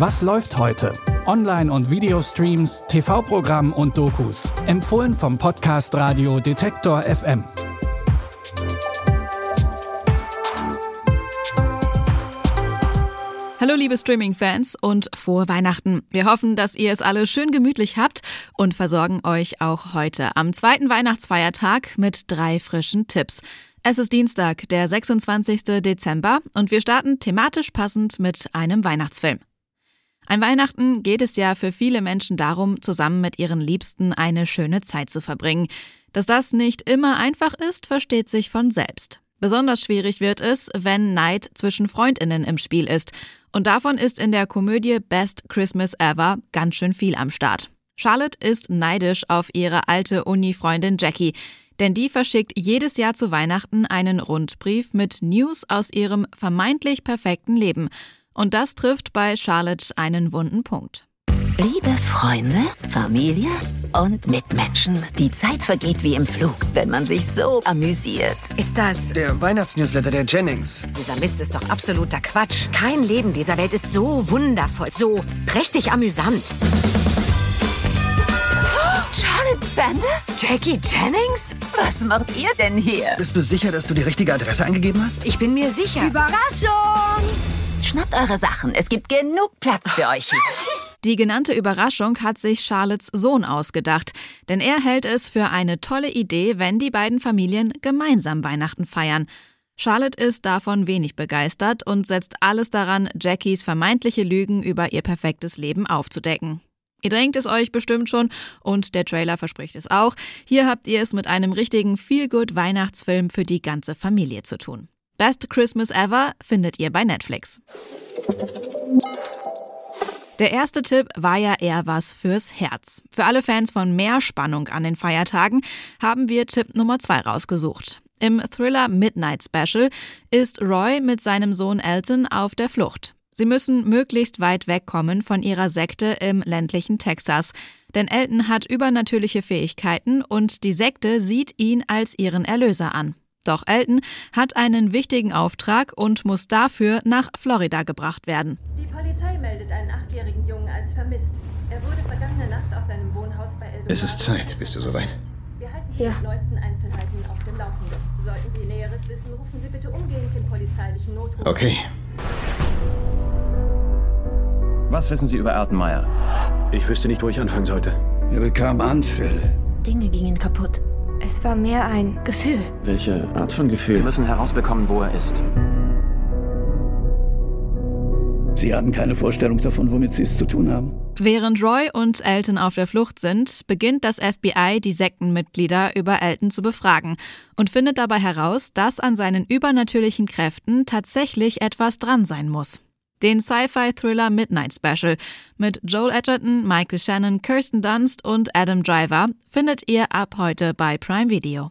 Was läuft heute? Online- und Videostreams, TV-Programm und Dokus. Empfohlen vom Podcast Radio Detektor FM. Hallo liebe Streaming-Fans und frohe Weihnachten. Wir hoffen, dass ihr es alle schön gemütlich habt und versorgen euch auch heute am zweiten Weihnachtsfeiertag mit drei frischen Tipps. Es ist Dienstag, der 26. Dezember und wir starten thematisch passend mit einem Weihnachtsfilm. An Weihnachten geht es ja für viele Menschen darum, zusammen mit ihren Liebsten eine schöne Zeit zu verbringen. Dass das nicht immer einfach ist, versteht sich von selbst. Besonders schwierig wird es, wenn Neid zwischen Freundinnen im Spiel ist. Und davon ist in der Komödie Best Christmas Ever ganz schön viel am Start. Charlotte ist neidisch auf ihre alte Uni-Freundin Jackie, denn die verschickt jedes Jahr zu Weihnachten einen Rundbrief mit News aus ihrem vermeintlich perfekten Leben. Und das trifft bei Charlotte einen wunden Punkt. Liebe Freunde, Familie und Mitmenschen, die Zeit vergeht wie im Flug, wenn man sich so amüsiert. Ist das... Der Weihnachtsnewsletter der Jennings. Dieser Mist ist doch absoluter Quatsch. Kein Leben dieser Welt ist so wundervoll, so prächtig amüsant. Charlotte Sanders? Jackie Jennings? Was macht ihr denn hier? Bist du sicher, dass du die richtige Adresse eingegeben hast? Ich bin mir sicher. Überraschung! Schnappt eure Sachen, es gibt genug Platz für euch. Die genannte Überraschung hat sich Charlottes Sohn ausgedacht, denn er hält es für eine tolle Idee, wenn die beiden Familien gemeinsam Weihnachten feiern. Charlotte ist davon wenig begeistert und setzt alles daran, Jackies vermeintliche Lügen über ihr perfektes Leben aufzudecken. Ihr drängt es euch bestimmt schon und der Trailer verspricht es auch. Hier habt ihr es mit einem richtigen Feel-Good-Weihnachtsfilm für die ganze Familie zu tun. Best Christmas Ever findet ihr bei Netflix. Der erste Tipp war ja eher was fürs Herz. Für alle Fans von mehr Spannung an den Feiertagen haben wir Tipp Nummer zwei rausgesucht. Im Thriller Midnight Special ist Roy mit seinem Sohn Elton auf der Flucht. Sie müssen möglichst weit wegkommen von ihrer Sekte im ländlichen Texas. Denn Elton hat übernatürliche Fähigkeiten und die Sekte sieht ihn als ihren Erlöser an. Doch Elton hat einen wichtigen Auftrag und muss dafür nach Florida gebracht werden. Die Polizei meldet einen achtjährigen Jungen als vermisst. Er wurde vergangene Nacht aus seinem Wohnhaus bei Eldorado. Es ist Zeit. Bist du soweit? Wir halten Ja. mit neuesten Einzelheiten auf dem Laufenden. Sollten Sie Näheres wissen, rufen Sie bitte umgehend den polizeilichen Notruf. Okay. Was wissen Sie über Erdenmeier? Ich wüsste nicht, wo ich anfangen sollte. Er bekam Anfälle. Dinge gingen kaputt. Es war mehr ein Gefühl. Welche Art von Wir Gefühl? müssen herausbekommen, wo er ist. Sie hatten keine Vorstellung davon, womit Sie es zu tun haben. Während Roy und Elton auf der Flucht sind, beginnt das FBI, die Sektenmitglieder über Elton zu befragen und findet dabei heraus, dass an seinen übernatürlichen Kräften tatsächlich etwas dran sein muss. Den Sci-Fi-Thriller Midnight Special mit Joel Edgerton, Michael Shannon, Kirsten Dunst und Adam Driver findet ihr ab heute bei Prime Video.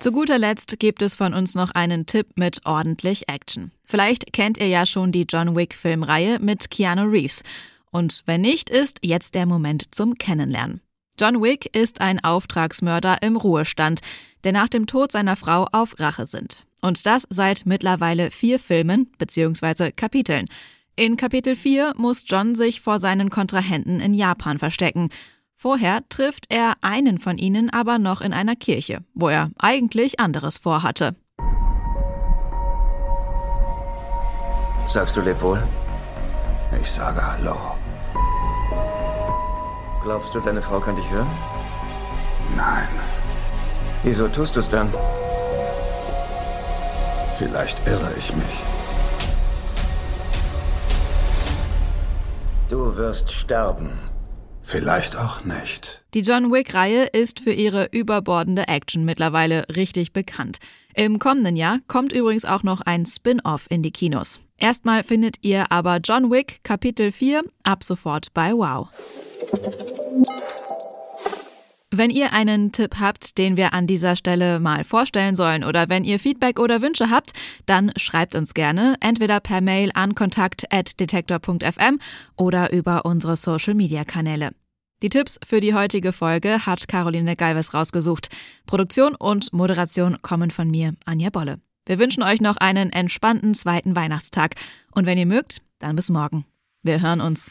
Zu guter Letzt gibt es von uns noch einen Tipp mit ordentlich Action. Vielleicht kennt ihr ja schon die John Wick Filmreihe mit Keanu Reeves. Und wenn nicht, ist jetzt der Moment zum Kennenlernen. John Wick ist ein Auftragsmörder im Ruhestand, der nach dem Tod seiner Frau auf Rache sind. Und das seit mittlerweile vier Filmen bzw. Kapiteln. In Kapitel 4 muss John sich vor seinen Kontrahenten in Japan verstecken. Vorher trifft er einen von ihnen aber noch in einer Kirche, wo er eigentlich anderes vorhatte. Sagst du leb wohl? Ich sage Hallo. Glaubst du, deine Frau kann dich hören? Nein, Wieso tust du es dann? vielleicht irre ich mich. Du wirst sterben. Vielleicht auch nicht. Die John Wick-Reihe ist für ihre überbordende Action mittlerweile richtig bekannt. Im kommenden Jahr kommt übrigens auch noch ein Spin-off in die Kinos. Erstmal findet ihr aber John Wick Kapitel 4 ab sofort bei Wow. Wenn ihr einen Tipp habt, den wir an dieser Stelle mal vorstellen sollen oder wenn ihr Feedback oder Wünsche habt, dann schreibt uns gerne entweder per Mail an kontakt@detektor.fm oder über unsere Social Media Kanäle. Die Tipps für die heutige Folge hat Caroline Galvez rausgesucht. Produktion und Moderation kommen von mir, Anja Bolle. Wir wünschen euch noch einen entspannten zweiten Weihnachtstag. Und wenn ihr mögt, dann bis morgen. Wir hören uns.